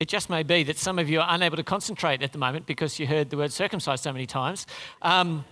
it just may be that some of you are unable to concentrate at the moment because you heard the word circumcised so many times. Um,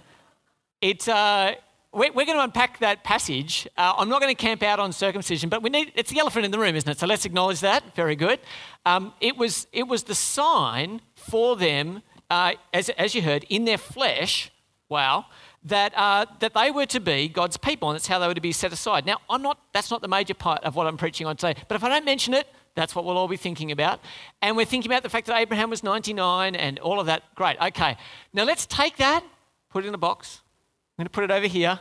it, uh, we're, we're, going to unpack that passage. Uh, I'm not going to camp out on circumcision, but we need, it's the elephant in the room, isn't it? So let's acknowledge that. Very good. Um, it, was, it was the sign for them, uh, as, as you heard, in their flesh, wow, that, uh, that they were to be God's people, and that's how they were to be set aside. Now, I'm not, that's not the major part of what I'm preaching on today, but if I don't mention it, that's what we'll all be thinking about. And we're thinking about the fact that Abraham was 99 and all of that. Great. Okay. Now let's take that, put it in a box. I'm going to put it over here.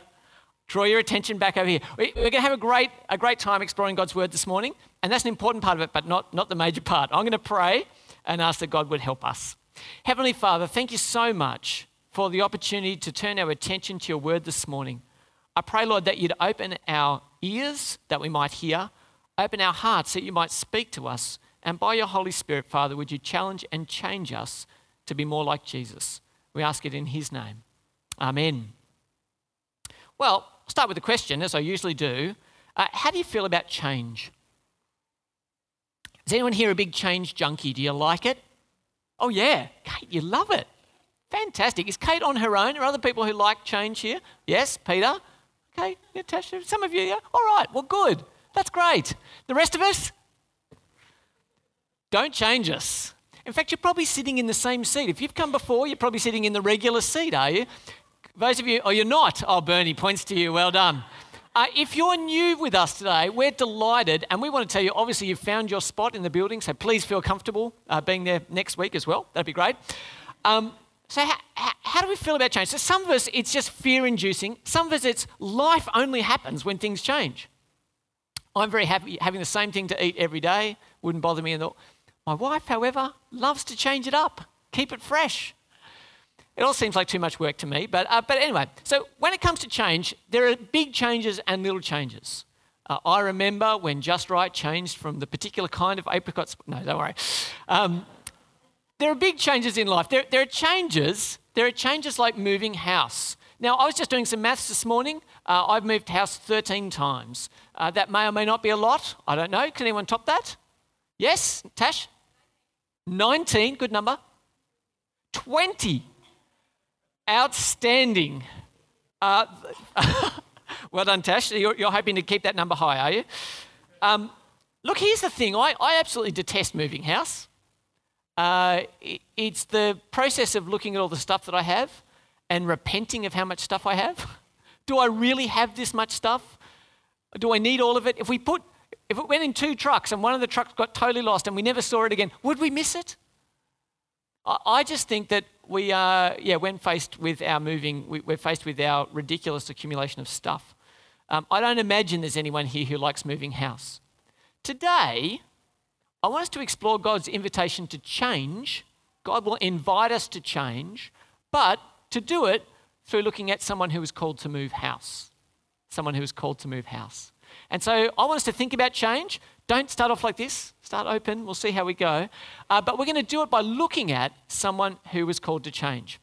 Draw your attention back over here. We're going to have a great, a great time exploring God's word this morning. And that's an important part of it, but not, not the major part. I'm going to pray and ask that God would help us. Heavenly Father, thank you so much for the opportunity to turn our attention to your word this morning. I pray, Lord, that you'd open our ears that we might hear Open our hearts that you might speak to us. And by your Holy Spirit, Father, would you challenge and change us to be more like Jesus? We ask it in his name. Amen. Well, I'll start with a question, as I usually do. Uh, how do you feel about change? Is anyone here a big change junkie? Do you like it? Oh, yeah. Kate, you love it. Fantastic. Is Kate on her own? Are other people who like change here? Yes, Peter? Okay, Natasha, some of you, yeah? All right, well, good. That's great. The rest of us, don't change us. In fact, you're probably sitting in the same seat. If you've come before, you're probably sitting in the regular seat, are you? Those of you, oh, you're not. Oh, Bernie points to you. Well done. Uh, if you're new with us today, we're delighted, and we want to tell you obviously, you've found your spot in the building, so please feel comfortable uh, being there next week as well. That'd be great. Um, so, how, how do we feel about change? So, some of us, it's just fear inducing. Some of us, it's life only happens when things change. I'm very happy having the same thing to eat every day, wouldn't bother me. all. My wife, however, loves to change it up, keep it fresh. It all seems like too much work to me, but, uh, but anyway, so when it comes to change, there are big changes and little changes. Uh, I remember when Just Right changed from the particular kind of apricots. No, don't worry. Um, there are big changes in life. There, there, are changes. There are changes like moving house. Now, I was just doing some maths this morning. Uh, I've moved house 13 times. Uh, that may or may not be a lot. I don't know. Can anyone top that? Yes, Tash? 19, good number. 20. Outstanding. Uh, well done, Tash. You're, you're, hoping to keep that number high, are you? Um, look, here's the thing I, I absolutely detest moving house. Uh, it, it's the process of looking at all the stuff that I have and repenting of how much stuff I have. Do I really have this much stuff? Do I need all of it? If we put, if it went in two trucks and one of the trucks got totally lost and we never saw it again, would we miss it? I just think that we are, yeah, when faced with our moving, we're faced with our ridiculous accumulation of stuff. Um, I don't imagine there's anyone here who likes moving house. Today, I want us to explore God's invitation to change. God will invite us to change, but to do it through looking at someone who was called to move house. Someone who was called to move house. And so I want us to think about change. Don't start off like this. Start open. We'll see how we go. Uh, but we're going to do it by looking at someone who was called to change.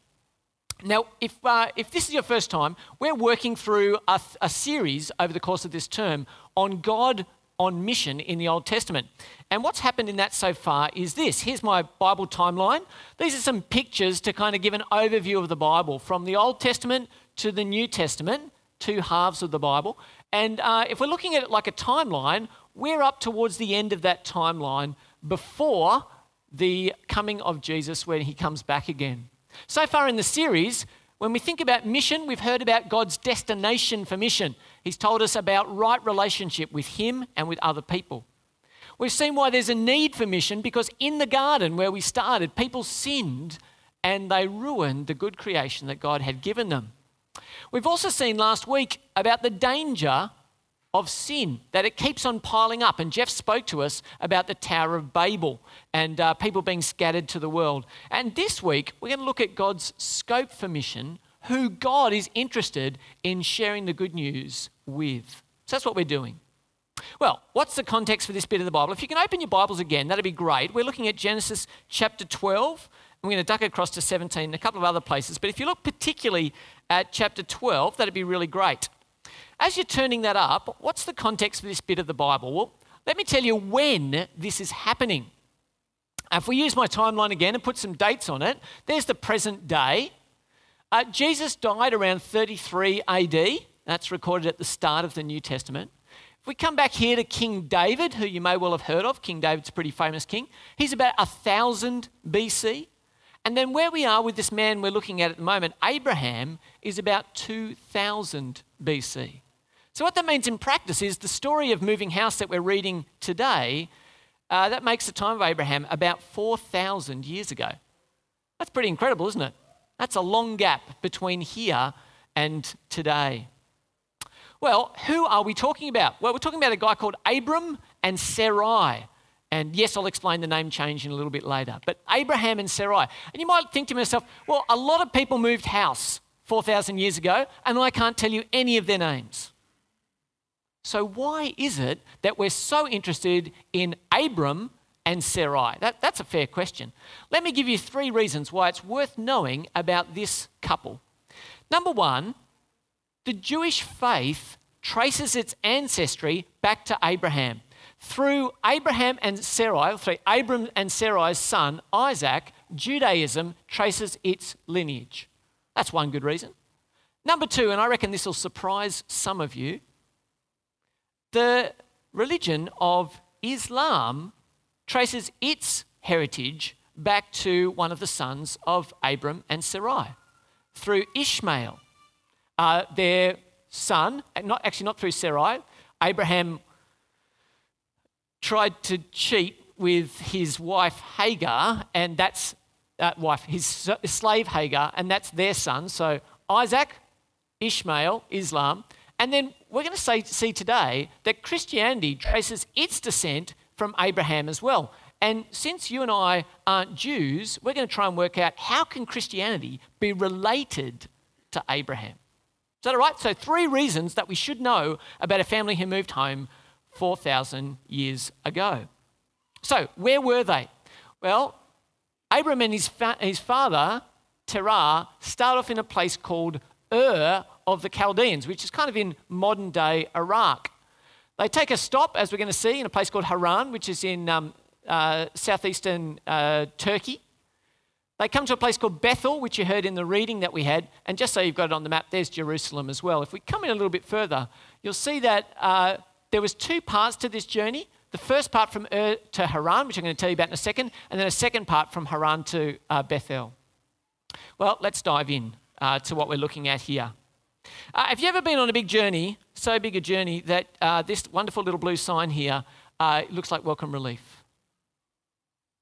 Now, if, uh, if this is your first time, we're working through a, a series over the course of this term on God on mission in the Old Testament. And what's happened in that so far is this. Here's my Bible timeline. These are some pictures to kind of give an overview of the Bible from the Old Testament to the New Testament, two halves of the Bible. And uh, if we're looking at it like a timeline, we're up towards the end of that timeline before the coming of Jesus when he comes back again. So far in the series, when we think about mission, we've heard about God's destination for mission. He's told us about right relationship with Him and with other people. We've seen why there's a need for mission because in the garden where we started, people sinned and they ruined the good creation that God had given them. We've also seen last week about the danger of sin, that it keeps on piling up. And Jeff spoke to us about the Tower of Babel and uh, people being scattered to the world. And this week, we're going to look at God's scope for mission, who God is interested in sharing the good news with. So that's what we're doing. Well, what's the context for this bit of the Bible? If you can open your Bibles again, that'd be great. We're looking at Genesis chapter 12. And we're going to duck across to 17 and a couple of other places. But if you look particularly at chapter 12, that'd be really great. As you're turning that up, what's the context for this bit of the Bible? Well, let me tell you when this is happening. If we use my timeline again and put some dates on it, there's the present day. Uh, Jesus died around 33 AD. That's recorded at the start of the New Testament. If we come back here to King David, who you may well have heard of, King David's a pretty famous king, he's about 1000 BC. And then where we are with this man we're looking at at the moment, Abraham, is about 2000 BC. So, what that means in practice is the story of moving house that we're reading today, uh, that makes the time of Abraham about 4,000 years ago. That's pretty incredible, isn't it? That's a long gap between here and today. Well, who are we talking about? Well, we're talking about a guy called Abram and Sarai. And yes, I'll explain the name change in a little bit later. But Abraham and Sarai. And you might think to yourself, well, a lot of people moved house 4,000 years ago, and I can't tell you any of their names. So, why is it that we're so interested in Abram and Sarai? That, that's a fair question. Let me give you three reasons why it's worth knowing about this couple. Number one, the Jewish faith traces its ancestry back to Abraham. Through Abraham and Sarai, through Abram and Sarai's son, Isaac, Judaism traces its lineage. That's one good reason. Number two, and I reckon this will surprise some of you, the religion of Islam traces its heritage back to one of the sons of Abram and Sarai through Ishmael. Uh, their son, not, actually not through Sarai, Abraham tried to cheat with his wife Hagar, and that's uh, wife, his slave Hagar, and that's their son. So Isaac, Ishmael, Islam, and then we're going to say, see today that Christianity traces its descent from Abraham as well. And since you and I aren't Jews, we're going to try and work out how can Christianity be related to Abraham. Is that all right? So three reasons that we should know about a family who moved home 4,000 years ago. So where were they? Well, Abraham and his, fa- his father, Terah, start off in a place called Ur of the Chaldeans, which is kind of in modern day Iraq. They take a stop, as we're going to see, in a place called Haran, which is in um, uh, southeastern uh, Turkey. They come to a place called Bethel, which you heard in the reading that we had. And just so you've got it on the map, there's Jerusalem as well. If we come in a little bit further, you'll see that uh, there was two parts to this journey. The first part from Ur to Haran, which I'm going to tell you about in a second, and then a second part from Haran to uh, Bethel. Well, let's dive in uh, to what we're looking at here. Uh, have you ever been on a big journey, so big a journey that uh, this wonderful little blue sign here uh, looks like welcome relief?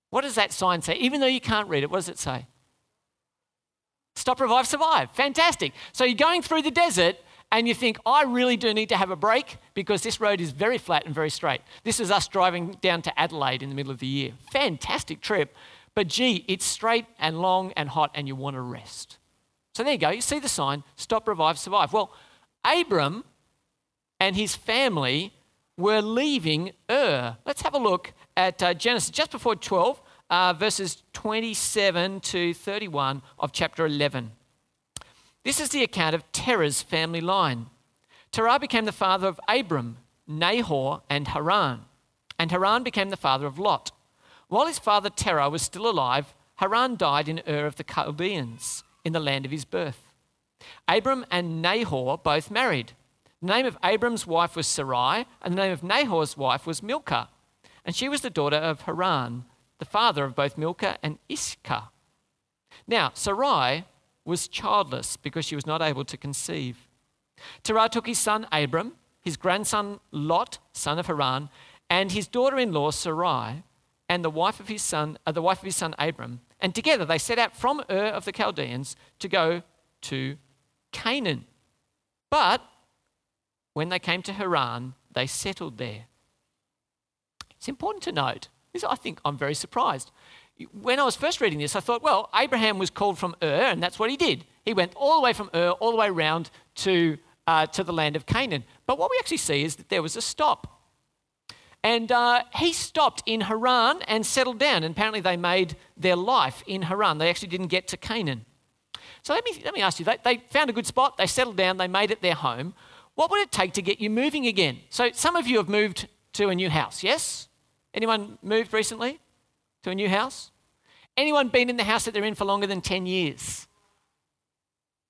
What does that sign say? Even though you can't read it, what does it say? Stop, revive, survive. Fantastic. So you're going through the desert and you think, I really do need to have a break because this road is very flat and very straight. This is us driving down to Adelaide in the middle of the year. Fantastic trip. But gee, it's straight and long and hot and you want to rest. So there you go. You see the sign stop, revive, survive. Well, Abram and his family were leaving Ur. Let's have a look at uh, Genesis just before 12, uh, verses 27 to 31 of chapter 11. This is the account of Terah's family line. Terah became the father of Abram, Nahor, and Haran. And Haran became the father of Lot. While his father Terah was still alive, Haran died in Ur of the Chaldeans in the land of his birth. Abram and Nahor both married. The name of Abram's wife was Sarai, and the name of Nahor's wife was Milcah. And she was the daughter of Haran, the father of both Milcah and Iscah. Now, Sarai was childless because she was not able to conceive. Terah took his son Abram, his grandson Lot, son of Haran, and his daughter-in-law Sarai, and the wife of his son, uh, the wife of his son Abram, and together they set out from Ur of the Chaldeans to go to Canaan. But when they came to Haran, they settled there. It's important to note, this, I think I'm very surprised. When I was first reading this, I thought, well, Abraham was called from Ur, and that's what he did. He went all the way from Ur, all the way around to, uh, to the land of Canaan. But what we actually see is that there was a stop. And uh, he stopped in Haran and settled down. And apparently, they made their life in Haran. They actually didn't get to Canaan. So let me, let me ask you they, they found a good spot, they settled down, they made it their home. What would it take to get you moving again? So, some of you have moved to a new house, yes? Anyone moved recently? to a new house? Anyone been in the house that they're in for longer than 10 years?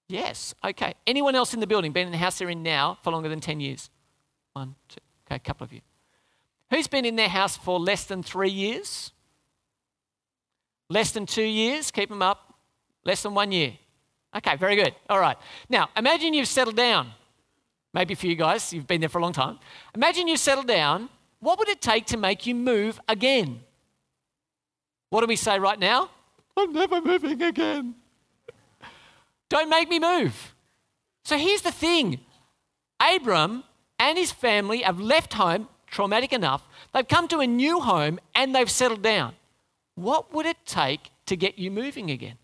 Yes, okay. Anyone else in the building been in the house they're in now for longer than 10 years? One, two, okay, a couple of you. Who's been in their house for less than three years? Less than two years? Keep them up. Less than one year? Okay, very good. All right. Now, imagine you've settled down. Maybe for you guys, you've been there for a long time. Imagine you've settled down. What would it take to make you move again? What do we say right now? I'm never moving again. Don't make me move. So here's the thing Abram and his family have left home, traumatic enough. They've come to a new home and they've settled down. What would it take to get you moving again?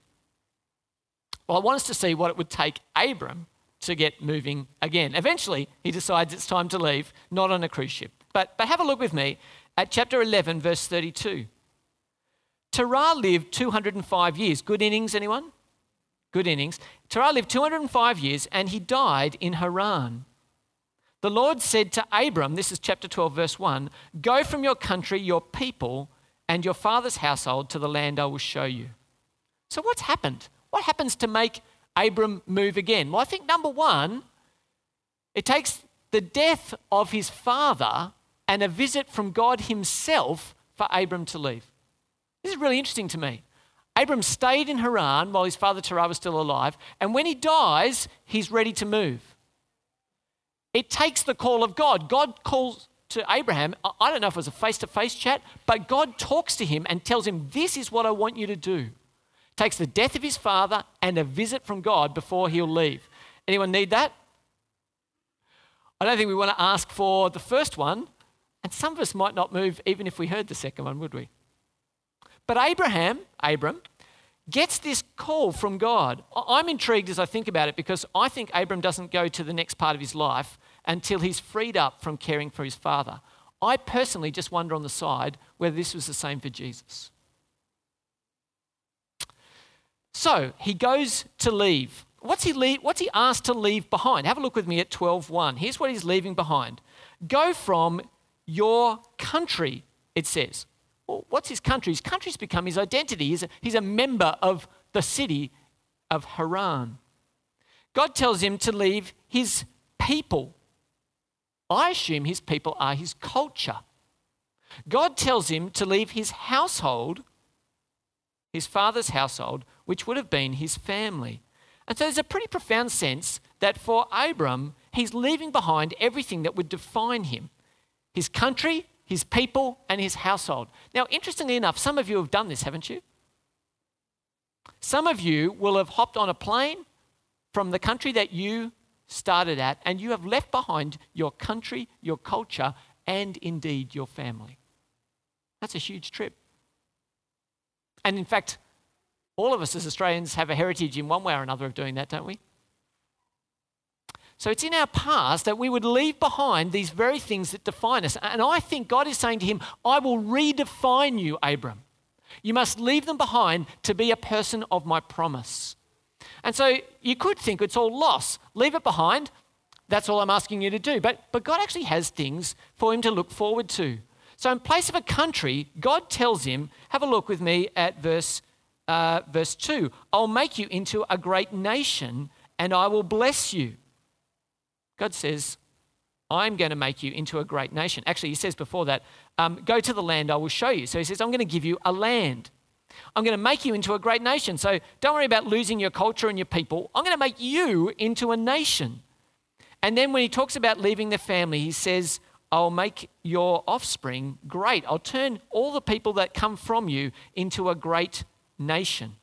Well, I want us to see what it would take Abram to get moving again. Eventually, he decides it's time to leave, not on a cruise ship. But, but have a look with me at chapter 11, verse 32. Terah lived 205 years. Good innings, anyone? Good innings. Terah lived 205 years and he died in Haran. The Lord said to Abram, this is chapter 12, verse 1 Go from your country, your people, and your father's household to the land I will show you. So, what's happened? What happens to make Abram move again? Well, I think number one, it takes the death of his father and a visit from God himself for Abram to leave. This is really interesting to me. Abram stayed in Haran while his father Terah was still alive, and when he dies, he's ready to move. It takes the call of God. God calls to Abraham, I don't know if it was a face to face chat, but God talks to him and tells him, This is what I want you to do. Takes the death of his father and a visit from God before he'll leave. Anyone need that? I don't think we want to ask for the first one, and some of us might not move even if we heard the second one, would we? But Abraham, Abram, gets this call from God. I'm intrigued as I think about it because I think Abram doesn't go to the next part of his life until he's freed up from caring for his father. I personally just wonder on the side whether this was the same for Jesus. So he goes to leave. What's he, leave, what's he asked to leave behind? Have a look with me at 12.1. Here's what he's leaving behind. Go from your country, it says. What's his country? His country's become his identity. He's a, he's a member of the city of Haran. God tells him to leave his people. I assume his people are his culture. God tells him to leave his household, his father's household, which would have been his family. And so there's a pretty profound sense that for Abram, he's leaving behind everything that would define him his country, his people, and his household. Now, interestingly enough, some of you have done this, haven't you? Some of you will have hopped on a plane from the country that you started at, and you have left behind your country, your culture, and indeed your family. That's a huge trip. And in fact, all of us as Australians have a heritage in one way or another of doing that, don't we? So it's in our past that we would leave behind these very things that define us. And I think God is saying to him, I will redefine you, Abram. You must leave them behind to be a person of my promise. And so you could think it's all loss. Leave it behind. That's all I'm asking you to do. But, but God actually has things for him to look forward to. So, in place of a country, God tells him, have a look with me at verse, uh, verse 2 I'll make you into a great nation and I will bless you. God says, I'm going to make you into a great nation. Actually, he says before that, um, go to the land I will show you. So he says, I'm going to give you a land. I'm going to make you into a great nation. So don't worry about losing your culture and your people. I'm going to make you into a nation. And then when he talks about leaving the family, he says, I'll make your offspring great. I'll turn all the people that come from you into a great nation.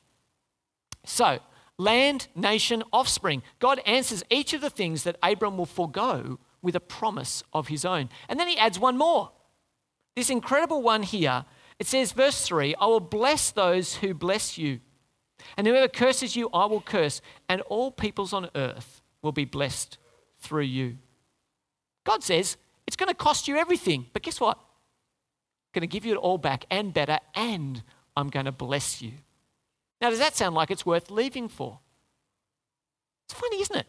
So, land, nation, offspring. God answers each of the things that Abram will forego with a promise of his own. And then he adds one more. This incredible one here. It says, verse 3 I will bless those who bless you, and whoever curses you, I will curse, and all peoples on earth will be blessed through you. God says, it's going to cost you everything, but guess what? I'm going to give you it all back and better, and I'm going to bless you. Now, does that sound like it's worth leaving for? It's funny, isn't it?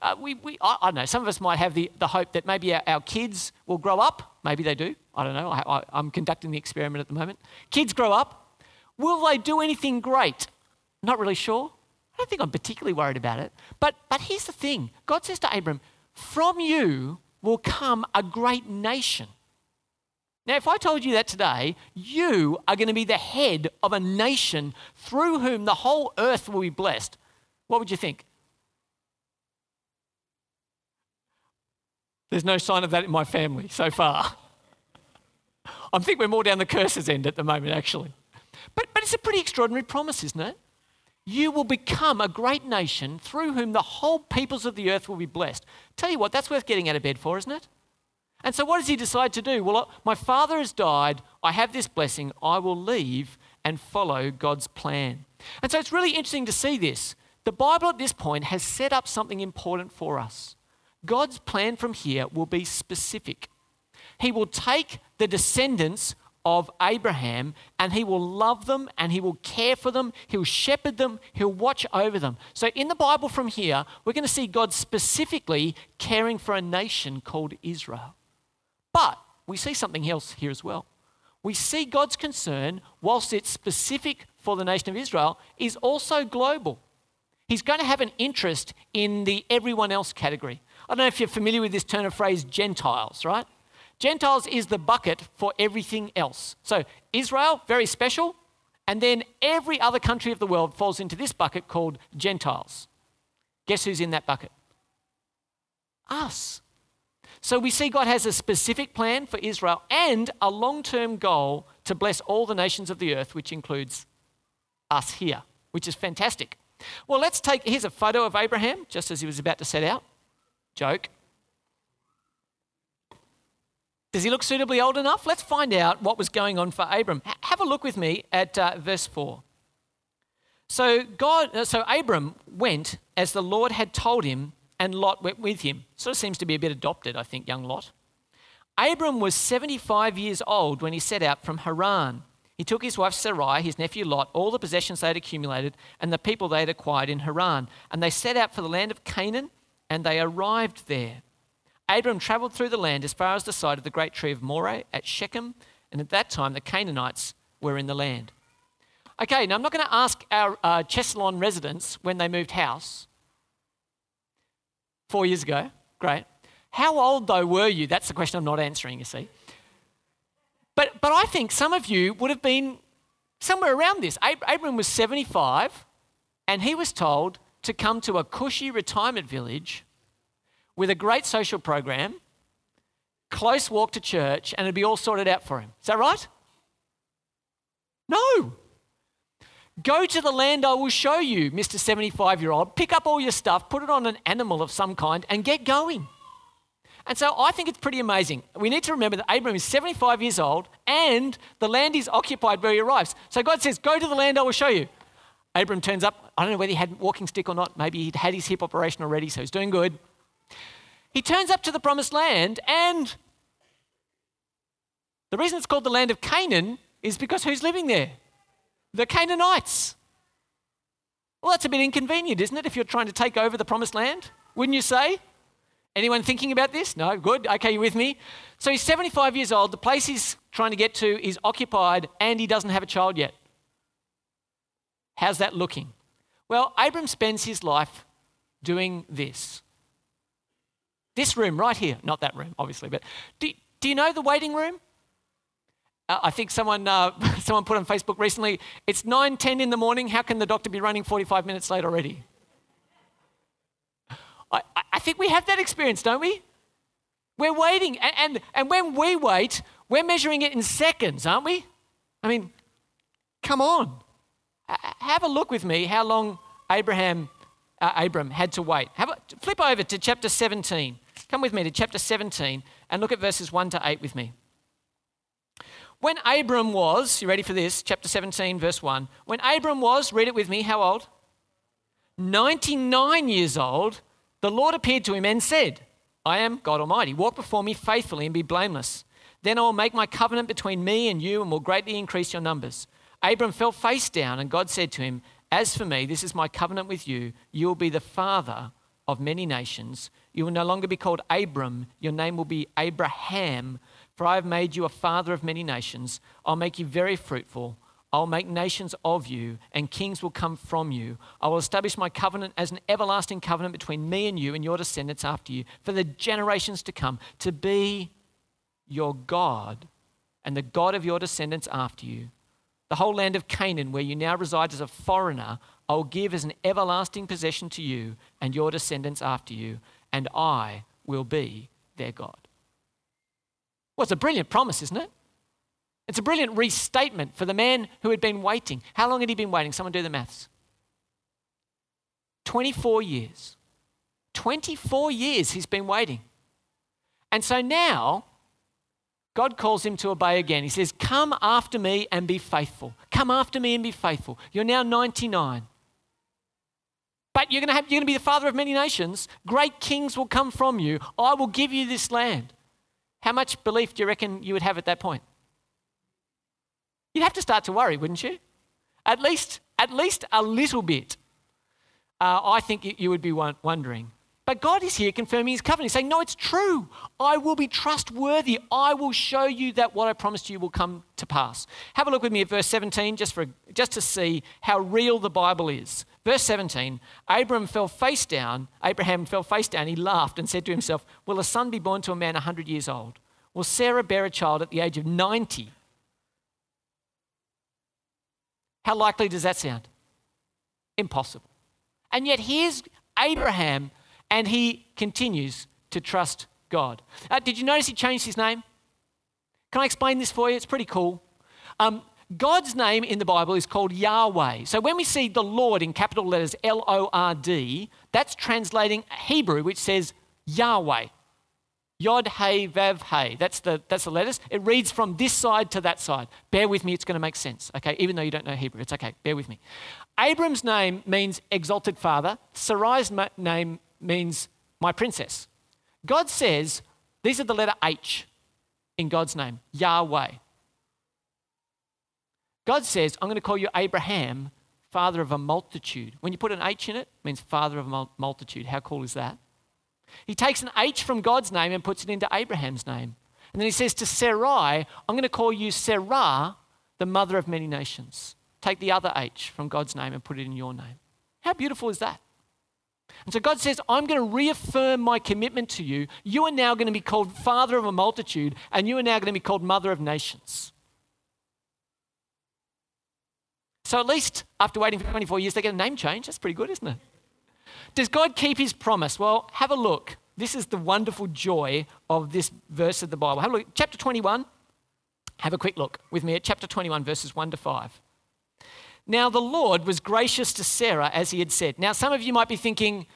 Uh, we, we, I, I, don't know, some of us might have the, the hope that maybe our, our kids will grow up. Maybe they do. I don't know. I, am conducting the experiment at the moment. Kids grow up Will they do anything great? Not really sure. I don't think I'm particularly worried about it. But, but here's the thing God says to Abram, From you will come a great nation. Now, if I told you that today, you are going to be the head of a nation through whom the whole earth will be blessed, what would you think? There's no sign of that in my family so far. I think we're more down the curses end at the moment, actually. But, but it's a pretty extraordinary promise, isn't it? You will become a great nation through whom the whole peoples of the earth will be blessed. Tell you what, that's worth getting out of bed for, isn't it? And so, what does he decide to do? Well, uh, my father has died. I have this blessing. I will leave and follow God's plan. And so, it's really interesting to see this. The Bible at this point has set up something important for us. God's plan from here will be specific. He will take the descendants of Abraham and he will love them and he will care for them. He'll shepherd them. He'll watch over them. So, in the Bible from here, we're going to see God specifically caring for a nation called Israel. But we see something else here as well. We see God's concern, whilst it's specific for the nation of Israel, is also global. He's going to have an interest in the everyone else category. I don't know if you're familiar with this turn of phrase, Gentiles, right? Gentiles is the bucket for everything else. So Israel, very special, and then every other country of the world falls into this bucket called Gentiles. Guess who's in that bucket? Us. So we see God has a specific plan for Israel and a long term goal to bless all the nations of the earth, which includes us here, which is fantastic. Well, let's take here's a photo of Abraham just as he was about to set out. Joke. Does he look suitably old enough? Let's find out what was going on for Abram. H- have a look with me at uh, verse 4. So God uh, so Abram went as the Lord had told him and Lot went with him. Sort of seems to be a bit adopted, I think, young Lot. Abram was 75 years old when he set out from Haran. He took his wife Sarai, his nephew Lot, all the possessions they had accumulated, and the people they had acquired in Haran. And they set out for the land of Canaan, and they arrived there. Abram travelled through the land as far as the site of the great tree of Moreh at Shechem, and at that time the Canaanites were in the land. Okay, now I'm not going to ask our uh, Chesalon residents when they moved house four years ago. Great. How old, though, were you? That's the question I'm not answering, you see. But, but I think some of you would have been somewhere around this. Abram was 75, and he was told to come to a cushy retirement village with a great social program, close walk to church, and it'd be all sorted out for him. Is that right? No. Go to the land I will show you, Mr. 75 year old. Pick up all your stuff, put it on an animal of some kind, and get going. And so I think it's pretty amazing. We need to remember that Abram is 75 years old and the land is occupied where he arrives. So God says, Go to the land I will show you. Abram turns up. I don't know whether he had a walking stick or not. Maybe he'd had his hip operation already, so he's doing good. He turns up to the promised land, and the reason it's called the land of Canaan is because who's living there? The Canaanites. Well, that's a bit inconvenient, isn't it, if you're trying to take over the promised land? Wouldn't you say? Anyone thinking about this? No? Good. Okay, you with me? So he's 75 years old. The place he's trying to get to is occupied and he doesn't have a child yet. How's that looking? Well, Abram spends his life doing this. This room right here, not that room, obviously, but do, do you know the waiting room? Uh, I think someone, uh, someone put on Facebook recently, it's 9.10 in the morning. How can the doctor be running 45 minutes late already? I, I think we have that experience, don't we? We're waiting. And, and, and when we wait, we're measuring it in seconds, aren't we? I mean, come on. Have a look with me how long Abraham, uh, Abram had to wait. Have a, flip over to chapter 17. Come with me to chapter 17 and look at verses 1 to 8 with me. When Abram was, you ready for this? Chapter 17, verse 1. When Abram was, read it with me, how old? 99 years old, the Lord appeared to him and said, I am God Almighty. Walk before me faithfully and be blameless. Then I will make my covenant between me and you and will greatly increase your numbers. Abram fell face down, and God said to him, As for me, this is my covenant with you. You will be the father of many nations. You will no longer be called Abram, your name will be Abraham for I have made you a father of many nations. I'll make you very fruitful. I'll make nations of you, and kings will come from you. I will establish my covenant as an everlasting covenant between me and you and your descendants after you for the generations to come, to be your God and the God of your descendants after you. The whole land of Canaan, where you now reside as a foreigner, I will give as an everlasting possession to you and your descendants after you, and I will be their God. Well, it's a brilliant promise, isn't it? It's a brilliant restatement for the man who had been waiting. How long had he been waiting? Someone do the maths. 24 years. 24 years he's been waiting. And so now, God calls him to obey again. He says, Come after me and be faithful. Come after me and be faithful. You're now 99. But you're going, to have, you're going to be the father of many nations. Great kings will come from you. I will give you this land. How much belief do you reckon you would have at that point? You'd have to start to worry, wouldn't you? At least, at least a little bit. Uh, I think you would be wondering. But God is here confirming his covenant, saying, No, it's true. I will be trustworthy. I will show you that what I promised you will come to pass. Have a look with me at verse 17 just, for, just to see how real the Bible is. Verse 17 Abram fell face down, Abraham fell face down. He laughed and said to himself, Will a son be born to a man 100 years old? Will Sarah bear a child at the age of 90? How likely does that sound? Impossible. And yet here's Abraham, and he continues to trust God. Uh, did you notice he changed his name? Can I explain this for you? It's pretty cool. Um, God's name in the Bible is called Yahweh. So when we see the Lord in capital letters L O R D, that's translating Hebrew, which says Yahweh. Yod, Hey, Vav, Hey. That's the, that's the letters. It reads from this side to that side. Bear with me, it's going to make sense, okay? Even though you don't know Hebrew, it's okay. Bear with me. Abram's name means exalted father. Sarai's name means my princess. God says these are the letter H in God's name, Yahweh. God says, I'm going to call you Abraham, father of a multitude. When you put an H in it, it means father of a multitude. How cool is that? He takes an H from God's name and puts it into Abraham's name. And then he says to Sarai, I'm going to call you Sarah, the mother of many nations. Take the other H from God's name and put it in your name. How beautiful is that? And so God says, I'm going to reaffirm my commitment to you. You are now going to be called father of a multitude, and you are now going to be called mother of nations. So at least after waiting for 24 years, they get a name change. That's pretty good, isn't it? Does God keep his promise? Well, have a look. This is the wonderful joy of this verse of the Bible. Have a look. Chapter 21. Have a quick look with me at chapter 21, verses 1 to 5. Now, the Lord was gracious to Sarah as he had said. Now, some of you might be thinking,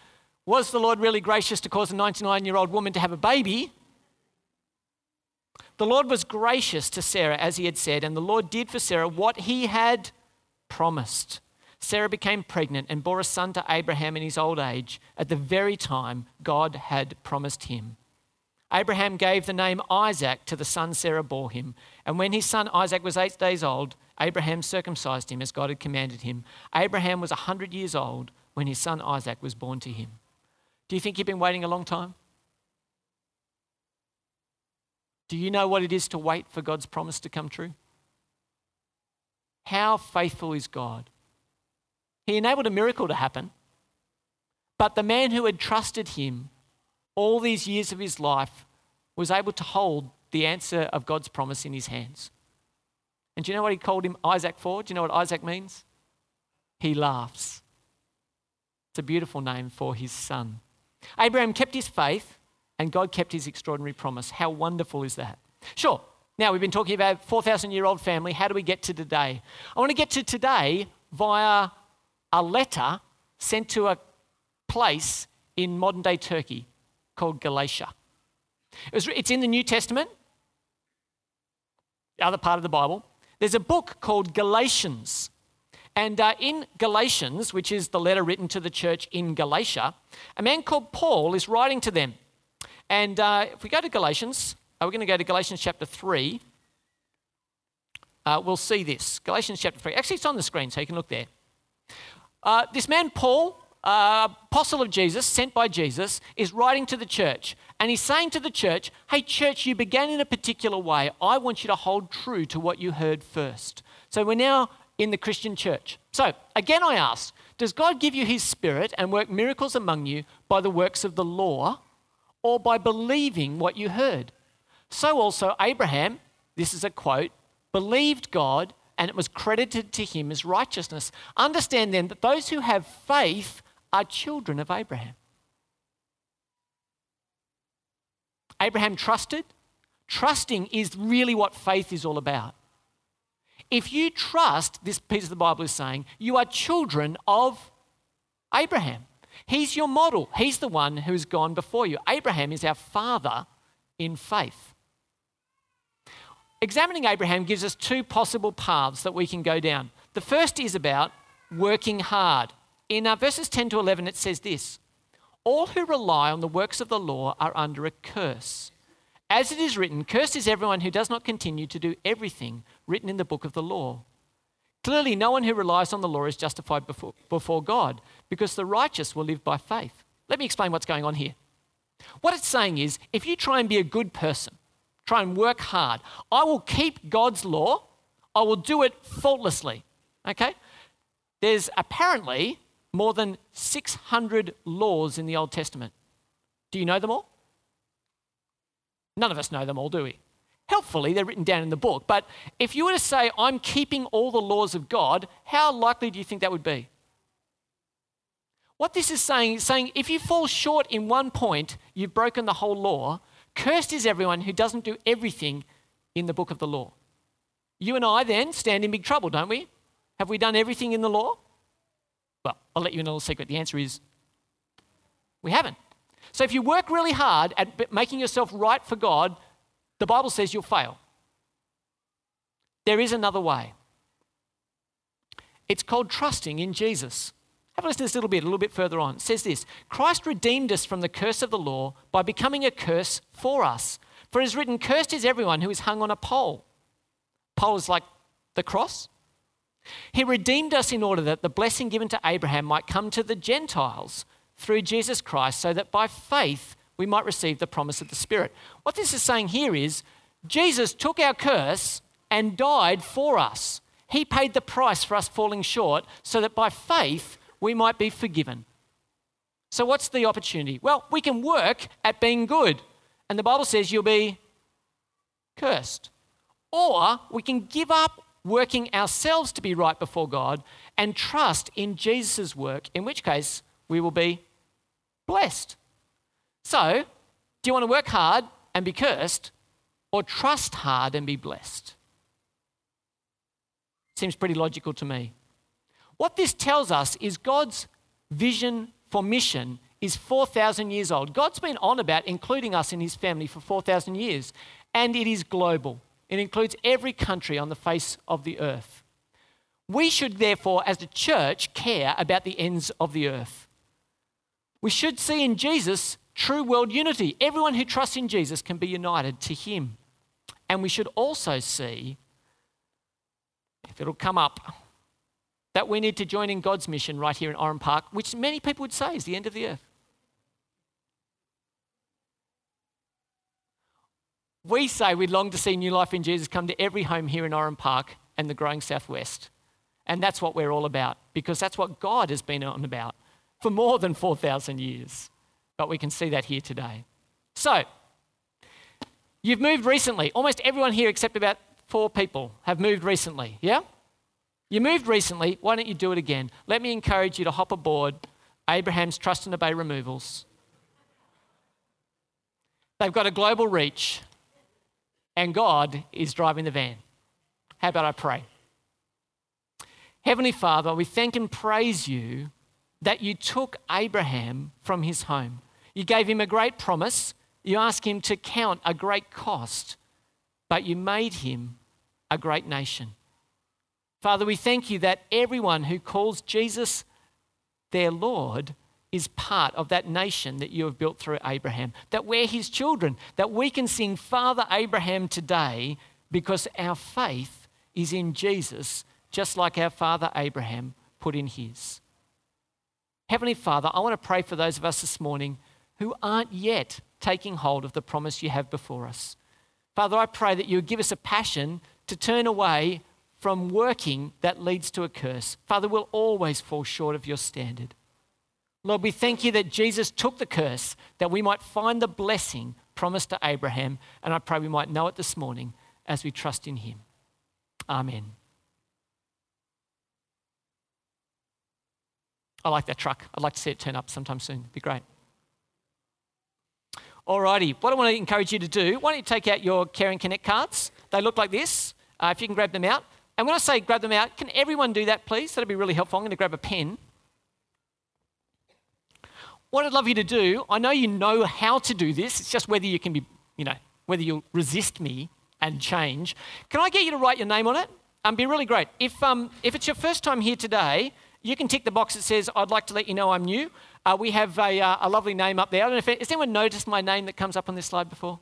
was the Lord really gracious to cause a 99 year old woman to have a baby? The Lord was gracious to Sarah as he had said, and the Lord did for Sarah what he had promised. Sarah became pregnant and bore a son to Abraham in his old age at the very time God had promised him. Abraham gave the name Isaac to the son Sarah bore him. And when his son Isaac was eight days old, Abraham circumcised him as God had commanded him. Abraham was a 100 years old when his son Isaac was born to him. Do you think you've been waiting a long time? Do you know what it is to wait for God's promise to come true? How faithful is God? He enabled a miracle to happen. But the man who had trusted him all these years of his life was able to hold the answer of God's promise in his hands. And do you know what he called him Isaac for? Do you know what Isaac means? He laughs. It's a beautiful name for his son. Abraham kept his faith and God kept his extraordinary promise. How wonderful is that? Sure. Now we've been talking about 4,000 year old family. How do we get to today? I want to get to today via a letter sent to a place in modern day Turkey called Galatia. It was, it's in the New Testament, the other part of the Bible. There's a book called Galatians. And uh, in Galatians, which is the letter written to the church in Galatia, a man called Paul is writing to them. And uh, if we go to Galatians, uh, we're going to go to Galatians chapter 3. Uh, we'll see this. Galatians chapter 3. Actually, it's on the screen, so you can look there. Uh, this man, Paul, uh, apostle of Jesus, sent by Jesus, is writing to the church. And he's saying to the church, Hey, church, you began in a particular way. I want you to hold true to what you heard first. So we're now in the Christian church. So, again, I ask Does God give you his spirit and work miracles among you by the works of the law or by believing what you heard? So also, Abraham, this is a quote, believed God and it was credited to him as righteousness. Understand then that those who have faith are children of Abraham. Abraham trusted. Trusting is really what faith is all about. If you trust, this piece of the Bible is saying, you are children of Abraham. He's your model. He's the one who's gone before you. Abraham is our father in faith. Examining Abraham gives us two possible paths that we can go down. The first is about working hard. In uh, verses 10 to 11, it says this All who rely on the works of the law are under a curse. As it is written, Cursed is everyone who does not continue to do everything written in the book of the law. Clearly, no one who relies on the law is justified before, before God, because the righteous will live by faith. Let me explain what's going on here. What it's saying is if you try and be a good person, try and work hard, I will keep God's law, I will do it faultlessly. Okay? There's apparently more than 600 laws in the Old Testament. Do you know them all? None of us know them all, do we? Helpfully, they're written down in the book. But if you were to say, I'm keeping all the laws of God, how likely do you think that would be? What this is saying is saying if you fall short in one point, you've broken the whole law. Cursed is everyone who doesn't do everything in the book of the law. You and I then stand in big trouble, don't we? Have we done everything in the law? Well, I'll let you in a little secret. The answer is we haven't. So if you work really hard at making yourself right for God, the Bible says you'll fail. There is another way. It's called trusting in Jesus. Have a listen to this little bit, a little bit further on. It says this Christ redeemed us from the curse of the law by becoming a curse for us. For it is written, Cursed is everyone who is hung on a pole. Pole is like the cross. He redeemed us in order that the blessing given to Abraham might come to the Gentiles through Jesus Christ, so that by faith we might receive the promise of the Spirit. What this is saying here is Jesus took our curse and died for us. He paid the price for us falling short, so that by faith we might be forgiven. So, what's the opportunity? Well, we can work at being good, and the Bible says you'll be cursed. Or we can give up working ourselves to be right before God and trust in Jesus' work, in which case we will be blessed. So, do you want to work hard and be cursed or trust hard and be blessed? Seems pretty logical to me. What this tells us is God's vision for mission is 4,000 years old. God's been on about including us in his family for 4,000 years, and it is global. It includes every country on the face of the earth. We should, therefore, as a church, care about the ends of the earth. We should see in Jesus true world unity. Everyone who trusts in Jesus can be united to him. And we should also see, if it'll come up, that we need to join in God's mission right here in Oran Park, which many people would say is the end of the earth. We say we'd long to see new life in Jesus come to every home here in Oran Park and the growing southwest. And that's what we're all about because that's what God has been on about for more than 4,000 years. But we can see that here today. So, you've moved recently. Almost everyone here, except about four people, have moved recently. Yeah? You moved recently. Why don't you do it again? Let me encourage you to hop aboard Abraham's Trust and Obey removals. They've got a global reach, and God is driving the van. How about I pray? Heavenly Father, we thank and praise you that you took Abraham from his home. You gave him a great promise. You asked him to count a great cost, but you made him a great nation. Father, we thank you that everyone who calls Jesus their Lord is part of that nation that you have built through Abraham, that we're his children, that we can sing Father Abraham today because our faith is in Jesus, just like our father Abraham put in his. Heavenly Father, I want to pray for those of us this morning who aren't yet taking hold of the promise you have before us. Father, I pray that you would give us a passion to turn away from working that leads to a curse. Father, we'll always fall short of your standard. Lord, we thank you that Jesus took the curse that we might find the blessing promised to Abraham. And I pray we might know it this morning as we trust in him. Amen. I like that truck. I'd like to see it turn up sometime soon. It'd be great. Alrighty, what I want to encourage you to do, why don't you take out your Care and Connect cards? They look like this. Uh, if you can grab them out. And when I say grab them out, can everyone do that, please? That'd be really helpful. I'm going to grab a pen. What I'd love you to do, I know you know how to do this, it's just whether you can be, you know, whether you'll resist me and change. Can I get you to write your name on it? Um, be really great. If, um, if it's your first time here today, you can tick the box that says, I'd like to let you know I'm new. Uh, we have a, uh, a, lovely name up there. I don't know if has anyone noticed my name that comes up on this slide before?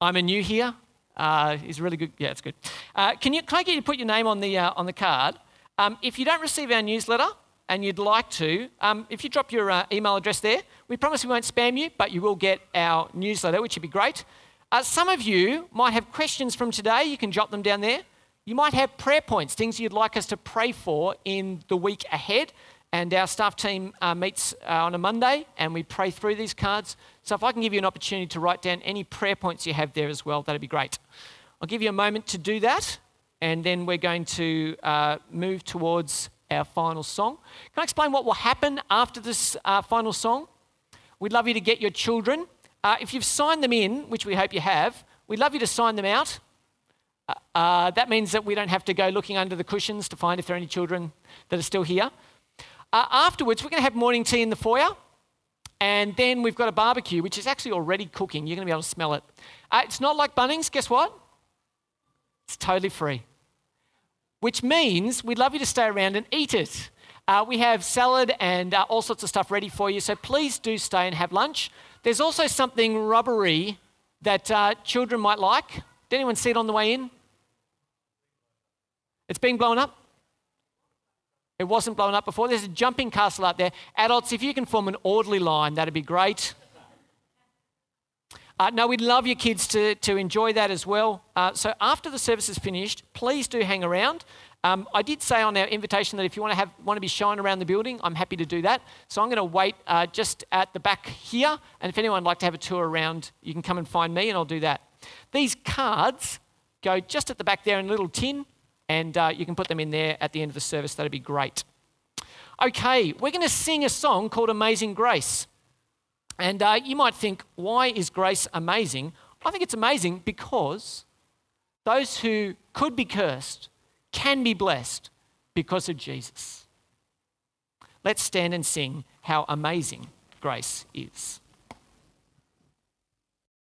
I'm a new here. Uh, really good. Yeah, it's good. Uh, can, you, can I get you to put your name on the, uh, on the card? Um, if you don't receive our newsletter and you'd like to, um, if you drop your uh, email address there, we promise we won't spam you, but you will get our newsletter, which would be great. some of you might have questions from today. You can jot them down there. You might have prayer points, things you'd like us to pray for in the week ahead. And our staff team uh, meets uh, on a Monday and we pray through these cards. So if I can give you an opportunity to write down any prayer points you have there as well, that'd be great. I'll give you a moment to do that and then we're going to uh, move towards our final song. Can I explain what will happen after this uh, final song? We'd love you to get your children. Uh, if you've signed them in, which we hope you have, we'd love you to sign them out. Uh, uh, that means that we don't have to go looking under the cushions to find if there are any children that are still here. Uh, afterwards, we're going to have morning tea in the foyer. And then we've got a barbecue, which is actually already cooking. You're going to be able to smell it. Uh, it's not like Bunnings. Guess what? It's totally free. Which means we'd love you to stay around and eat it. Uh, we have salad and uh, all sorts of stuff ready for you. So please do stay and have lunch. There's also something rubbery that uh, children might like. Did anyone see it on the way in? It's being blown up? It wasn't blown up before. There's a jumping castle out there. Adults, if you can form an orderly line, that'd be great. Uh, no, we'd love your kids to, to enjoy that as well. Uh, so after the service is finished, please do hang around. Um, I did say on our invitation that if you want to have want to be shown around the building, I'm happy to do that. So I'm going to wait uh, just at the back here, and if anyone would like to have a tour around, you can come and find me, and I'll do that. These cards go just at the back there in a little tin and uh, you can put them in there at the end of the service. That'd be great. Okay, we're going to sing a song called Amazing Grace. And uh, you might think, why is grace amazing? I think it's amazing because those who could be cursed can be blessed because of Jesus. Let's stand and sing how amazing grace is.